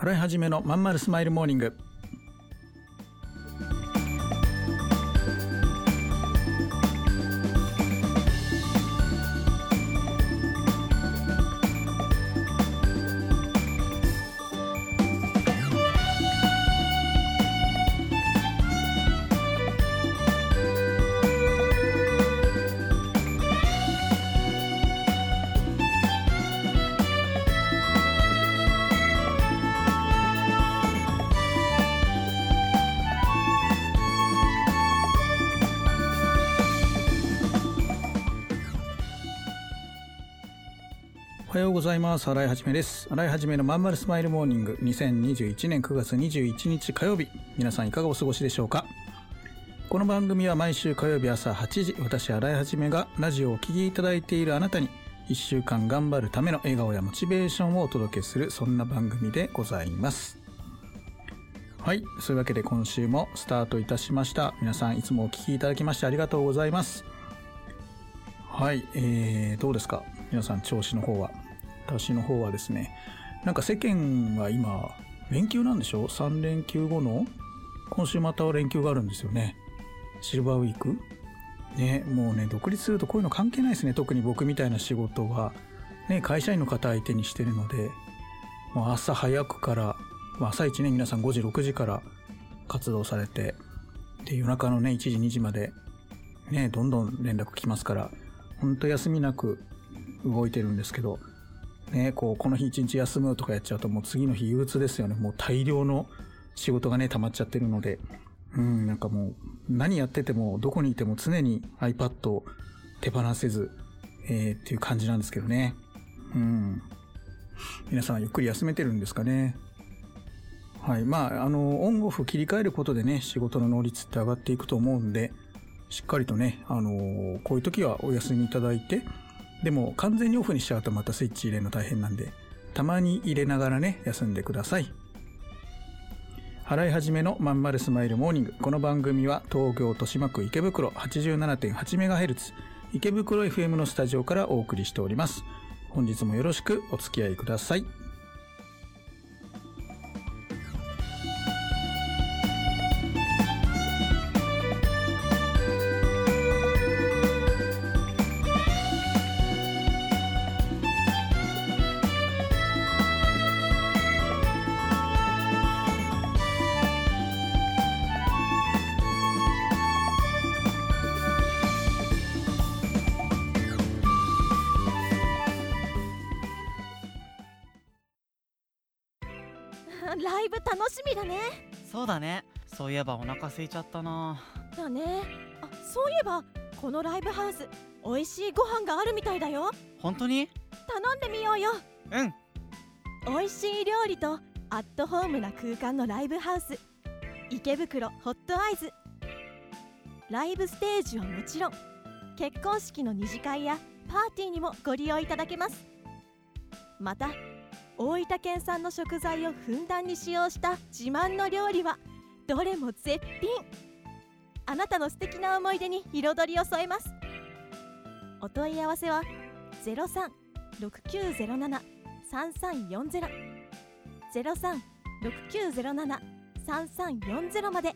洗い始めのまんまるスマイルモーニング。ようございます。洗いはじめです。洗いはじめのまんまるスマイルモーニング。2021年9月21日火曜日皆さんいかがお過ごしでしょうか？この番組は毎週火曜日朝8時私洗いはじめがラジオをお聴きいただいているあなたに1週間頑張るための笑顔やモチベーションをお届けするそんな番組でございます。はい。そういうわけで今週もスタートいたしました。皆さんいつもお聴きいただきましてありがとうございます。はい、えー、どうですか？皆さん調子の方は？私の方はですねなんか世間は今連休なんでしょ？3連休後の今週また連休があるんですよね。シルバーウィーク？ねもうね独立するとこういうの関係ないですね。特に僕みたいな仕事は。ね会社員の方相手にしてるので。もう朝早くから、まあ、朝一ね皆さん5時6時から活動されて。で夜中のね1時2時までねどんどん連絡来ますからほんと休みなく動いてるんですけど、ね、こう、この日一日休むとかやっちゃうと、もう次の日憂鬱ですよね。もう大量の仕事がね、溜まっちゃってるので、うん、なんかもう、何やってても、どこにいても常に iPad を手放せず、えー、っていう感じなんですけどね。うん。皆さんゆっくり休めてるんですかね。はい。まあ、あの、オンオフ切り替えることでね、仕事の能率って上がっていくと思うんで、しっかりとね、あのこういう時はお休みいただいて、でも完全にオフにしちゃうとまたスイッチ入れるの大変なんで、たまに入れながらね、休んでください。払い始めのまんまるスマイルモーニング。この番組は東京豊島区池袋 87.8MHz 池袋 FM のスタジオからお送りしております。本日もよろしくお付き合いください。ライブ楽しみだね。そうだね。そういえばお腹空いちゃったな。だね。あそういえばこのライブハウス美味しいご飯があるみたいだよ。本当に？頼んでみようよ。うん。美味しい料理とアットホームな空間のライブハウス。池袋ホットアイズ。ライブステージはもちろん結婚式の二次会やパーティーにもご利用いただけます。また大分県産の食材をふんだんに使用した自慢の料理はどれも絶品。あなたの素敵な思い出に彩りを添えます。お問い合わせは0369073340 0369073340まで。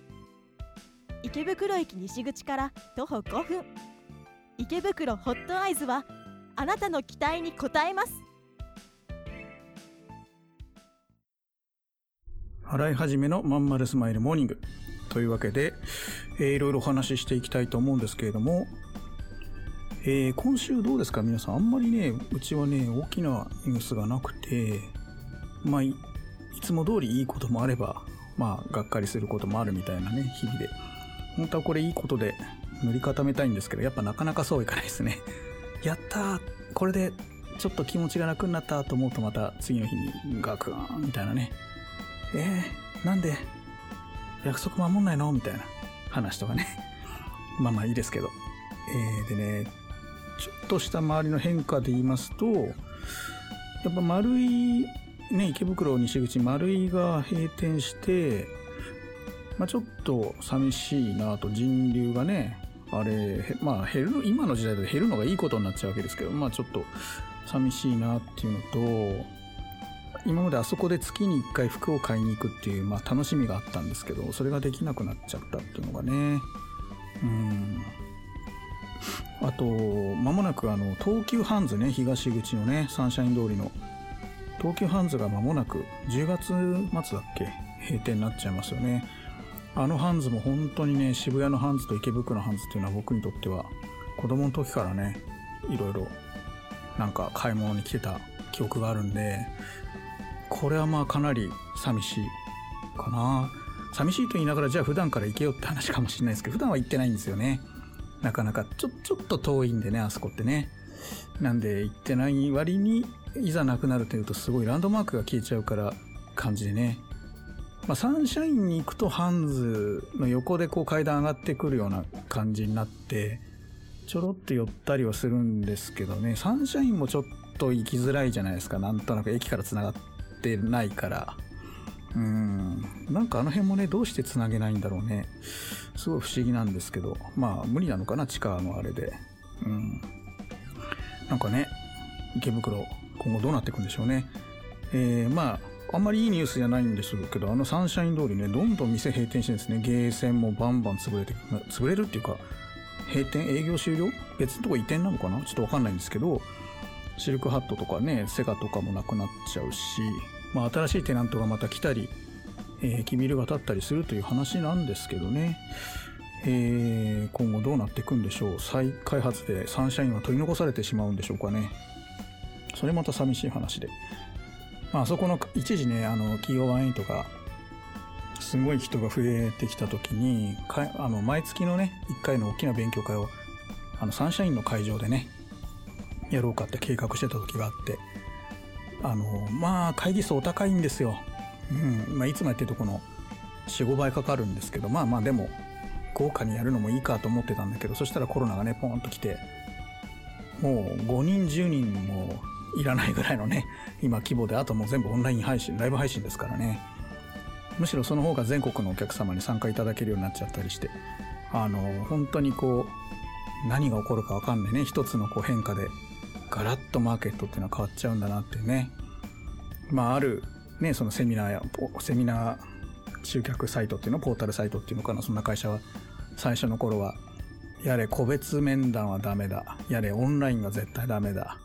池袋駅西口から徒歩5分。池袋ホットアイズはあなたの期待に応えます。洗い始めのまんまるスマイルモーニング。というわけで、えー、いろいろお話ししていきたいと思うんですけれども、えー、今週どうですか？皆さんあんまりねうちはね大きなニュースがなくてまあいつも通りいいこともあればまあがっかりすることもあるみたいなね日々で。本当はこれいいことで塗り固めたいんですけどやっぱなかなかそういかないですね。やったこれでちょっと気持ちが楽になったと思うとまた次の日にガクーンみたいなね。えー、なんで約束守んないの？みたいな。話とかね。まあまあいいですけど。えー、でねちょっとした周りの変化で言いますとやっぱ丸いね池袋西口丸いが閉店してまあちょっと寂しいなと人流がねあれまあ減る今の時代で減るのがいいことになっちゃうわけですけどまあちょっと寂しいなっていうのと今まであそこで月に1回服を買いに行くっていう、まあ、楽しみがあったんですけどそれができなくなっちゃったっていうのがね。うん。あと間もなくあの東急ハンズね東口のねサンシャイン通りの。東急ハンズが間もなく10月末だっけ閉店になっちゃいますよね。あのハンズも本当にね渋谷のハンズと池袋のハンズっていうのは僕にとっては子供の時からねいろいろなんか買い物に来てた記憶があるんでこれはまあかなり寂しいかな。寂しいと言いながらじゃあ普段から行けよって話かもしれないですけど普段は行ってないんですよね。なかなか。ちょちょっと遠いんでねあそこってね。なんで行ってない割にいざなくなるというとすごいランドマークが消えちゃうから感じでね。まあ、サンシャインに行くとハンズの横でこう階段上がってくるような感じになってちょろっと寄ったりはするんですけどね。サンシャインもちょっと行きづらいじゃないですか。なんとなく駅からつながってないから。うん。なんかあの辺もねどうしてつなげないんだろうね。すごい不思議なんですけど。まあ無理なのかな地下のあれで。うん。なんかね池袋今後どうなっていくんでしょうね。えー、まああんまりいいニュースじゃないんですけど、あのサンシャイン通りね、どんどん店閉店してですね、ゲーセンもバンバン潰れて、潰れるっていうか、閉店、営業終了？別のとこ移転なのかな？ちょっとわかんないんですけど、シルクハットとかね、セガとかもなくなっちゃうし、まあ新しいテナントがまた来たり、えー、キビルが立ったりするという話なんですけどね、えー、今後どうなっていくんでしょう。再開発でサンシャインは取り残されてしまうんでしょうかね。それまた寂しい話で。まあそこの一時ね、あの、企業ワインとか、すごい人が増えてきた時に、かあの毎月のね、1回の大きな勉強会を、あの、サンシャインの会場でね、やろうかって計画してた時があって、あの、まあ、会議数お高いんですよ。うん。まあ、いつもやってるとこの4、5倍かかるんですけど、まあまあでも、豪華にやるのもいいかと思ってたんだけど、そしたらコロナがね、ポーンと来て、もう5人、10人もいらないぐらいのね、今規模で、あともう全部オンライン配信、ライブ配信ですからね。むしろその方が全国のお客様に参加いただけるようになっちゃったりして、あの、本当にこう、何が起こるかわかんないね。一つのこう変化で、ガラッとマーケットっていうのは変わっちゃうんだなってね。まあ、ある、ね、そのセミナーや、セミナー集客サイトっていうの、ポータルサイトっていうのかな、そんな会社は、最初の頃は、やれ個別面談はダメだ。やれオンラインが絶対ダメだ。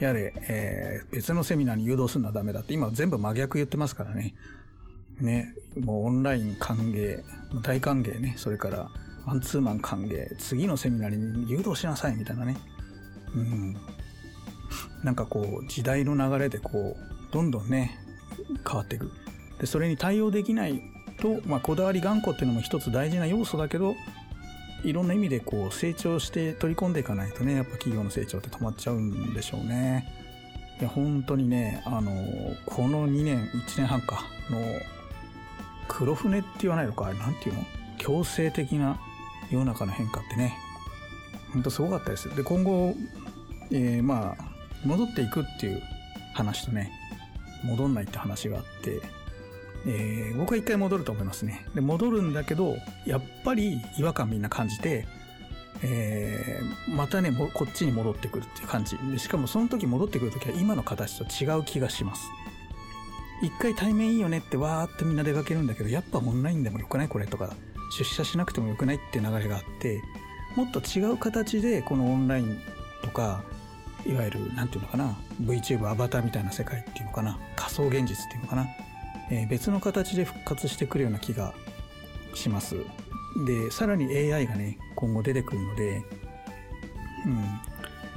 やれ、えー、別のセミナーに誘導するのはダメだって、今全部真逆言ってますからね。ね、もうオンライン歓迎、大歓迎ね、それからマンツーマン歓迎、次のセミナーに誘導しなさいみたいなね。うん。なんかこう、時代の流れでこう、どんどんね、変わっていく。で、それに対応できないと、まあ、こだわり頑固っていうのも一つ大事な要素だけど、いろんな意味でこう成長して取り込んでいかないとね、やっぱ企業の成長って止まっちゃうんでしょうね。いや、本当にね、あの、この2年、1年半か、の、黒船って言わないのか、あれなんていうの？強制的な世の中の変化ってね、ほんとすごかったです。で、今後、えー、まあ、戻っていくっていう話とね、戻んないって話があって、えー、僕は一回戻ると思いますね。で、戻るんだけど、やっぱり違和感みんな感じて、えー、またね、こっちに戻ってくるっていう感じ。で、しかもその時戻ってくる時は今の形と違う気がします。一回対面いいよねってわーってみんな出かけるんだけど、やっぱオンラインでもよくない？これとか、出社しなくてもよくない？って流れがあって、もっと違う形でこのオンラインとか、いわゆる、なんていうのかな、VTuber アバターみたいな世界っていうのかな、仮想現実っていうのかな、えー、別の形で復活してくるような気がします。で、さらに AI がね、今後出てくるので、うん。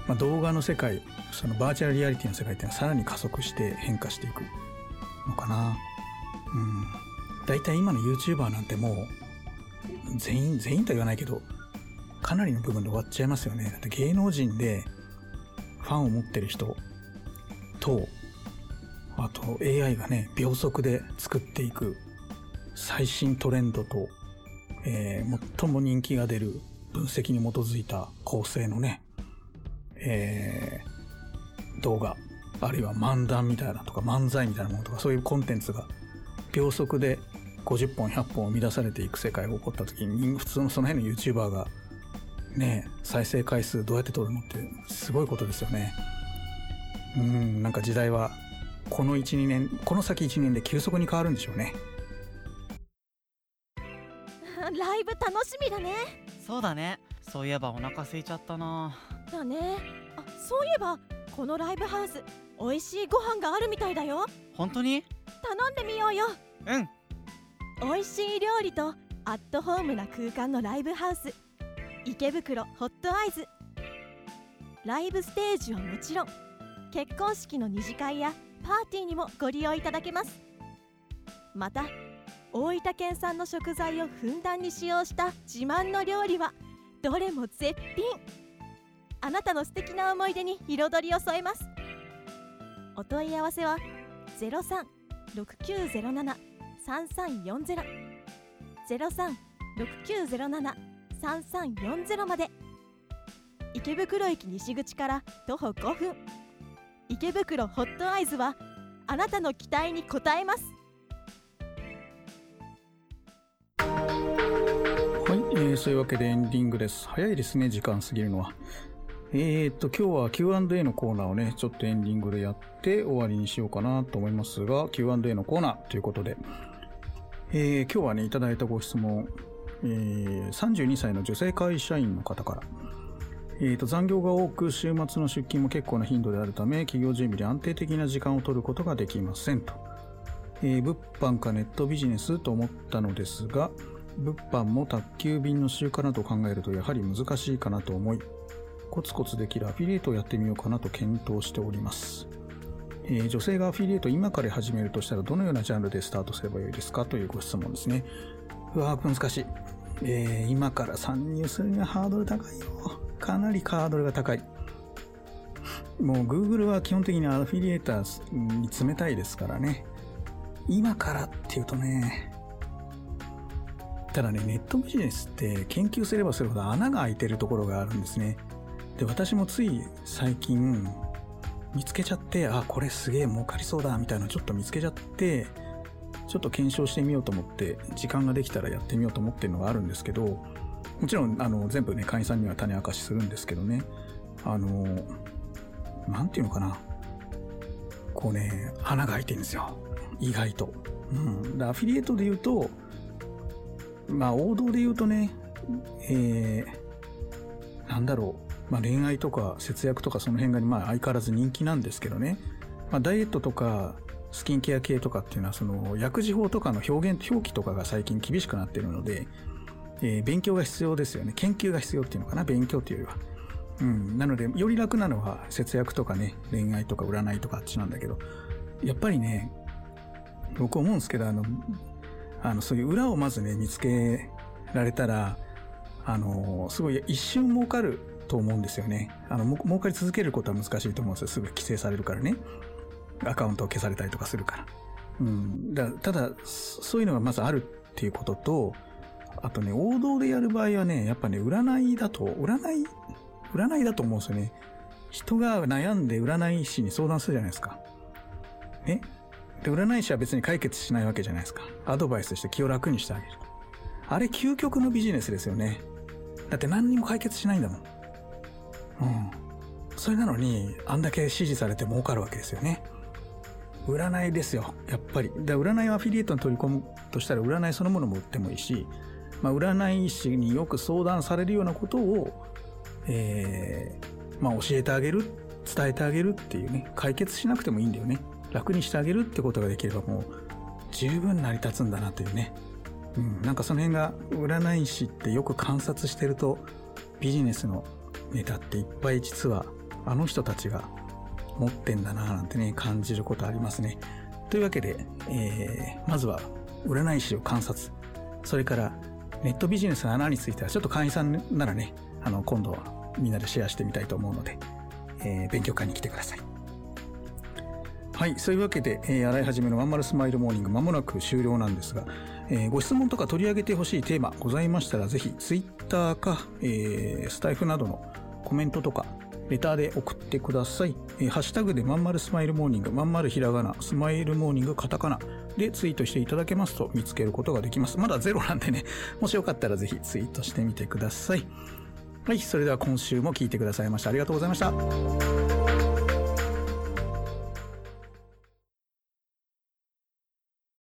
まあ、動画の世界、そのバーチャルリアリティの世界っていうのはさらに加速して変化していくのかな。うん。大体今の YouTuber なんてもう、全員、全員とは言わないけど、かなりの部分で終わっちゃいますよね。だって芸能人でファンを持ってる人と、あと AI がね、秒速で作っていく最新トレンドと、えー、最も人気が出る分析に基づいた構成のね、えー、動画、あるいは漫談みたいなとか漫才みたいなものとかそういうコンテンツが秒速で50本100本生み出されていく世界が起こった時に普通のその辺の YouTuber がね再生回数どうやって取るのってすごいことですよね。うんなんか時代はこの12年この先1年で急速に変わるんでしょうね。ライブ楽しみだね。そうだね。そういえばお腹空いちゃったな。だね。あそういえばこのライブハウス美味しいご飯があるみたいだよ。本当に？頼んでみようよ。うん。美味しい料理とアットホームな空間のライブハウス池袋ホットアイズライブステージはもちろん結婚式の二次会やパーティーにもご利用いただけます。また大分県産の食材をふんだんに使用した自慢の料理はどれも絶品。あなたの素敵な思い出に彩りを添えます。お問い合わせは0369073340 036907 3340まで。池袋駅西口から徒歩5分。池袋ホットアイズはあなたの期待に応えます。はい、えーそういうわけでエンディングです。早いですね時間過ぎるのは。えー、っと今日は Q&A のコーナーをねちょっとエンディングでやって終わりにしようかなと思いますが Q&A のコーナーということで。えー今日はねいただいたご質問、えー32歳の女性会社員の方から。えーと残業が多く週末の出勤も結構な頻度であるため企業準備で安定的な時間を取ることができませんと、えー物販かネットビジネスと思ったのですが物販も宅急便の集荷などを考えるとやはり難しいかなと思いコツコツできるアフィリエイトをやってみようかなと検討しております、えー女性がアフィリエイト今から始めるとしたらどのようなジャンルでスタートすればよいですかというご質問ですね。うわー難しい、えー今から参入するにはハードル高いよ。かなりハードルが高い。もう Google は基本的にアフィリエーターに冷たいですからね。今からっていうとねただねネットビジネスって研究すればするほど穴が開いてるところがあるんですね。で私もつい最近見つけちゃってあこれすげえ儲かりそうだみたいなのちょっと見つけちゃってちょっと検証してみようと思って時間ができたらやってみようと思ってるのがあるんですけどもちろんあの全部ね会員さんには種明かしするんですけどね。あのなんていうのかな。こうね穴が開いてるんですよ。意外と、うん、でアフィリエイトで言うとまあ王道で言うとねえー、なんだろう、まあ、恋愛とか節約とかその辺がまあ相変わらず人気なんですけどね、まあ、ダイエットとかスキンケア系とかっていうのはその薬事法とかの表現表記とかが最近厳しくなってるので、えー勉強が必要ですよね。研究が必要っていうのかな？勉強っていうよりは。うん、なのでより楽なのは節約とかね恋愛とか占いとかあっちなんだけどやっぱりね僕思うんですけどあのあのそういう裏をまずね見つけられたらあのすごい一瞬儲かると思うんですよね。あの儲かり続けることは難しいと思うんですよ。すぐ規制されるからね。アカウントを消されたりとかするから、うん、だただそういうのがまずあるっていうこととあとね王道でやる場合はねやっぱね占いだと占い占いだと思うんですよね。人が悩んで占い師に相談するじゃないですか。ねで、占い師は別に解決しないわけじゃないですか。アドバイスして気を楽にしてあげる。あれ究極のビジネスですよね。だって何にも解決しないんだもん。うん。それなのに、あんだけ支持されて儲かるわけですよね。占いですよ。やっぱり。だ占いをアフィリエイトに取り込むとしたら占いそのものも売ってもいいし、まあ、占い師によく相談されるようなことをえーまあ、教えてあげる伝えてあげるっていうね解決しなくてもいいんだよね楽にしてあげるってことができればもう十分成り立つんだなというね、うん、なんかその辺が占い師ってよく観察してるとビジネスのネタっていっぱい実はあの人たちが持ってんだななんてね感じることありますねというわけで、えーまずは占い師を観察それからネットビジネスの穴についてはちょっと会員さんならねあの今度はみんなでシェアしてみたいと思うので、えー勉強会に来てください。はい、そういうわけで、えー洗い始めのまんまるスマイルモーニング、まもなく終了なんですが、えーご質問とか取り上げてほしいテーマございましたら、ぜひ、ツイッターか、えースタイフなどのコメントとか、レターで送ってください。えーハッシュタグでまんまるスマイルモーニング、まんまるひらがな、スマイルモーニングカタカナでツイートしていただけますと見つけることができます。まだゼロなんでね、もしよかったらぜひツイートしてみてください。はい、それでは今週も聞いてくださいましてありがとうございました。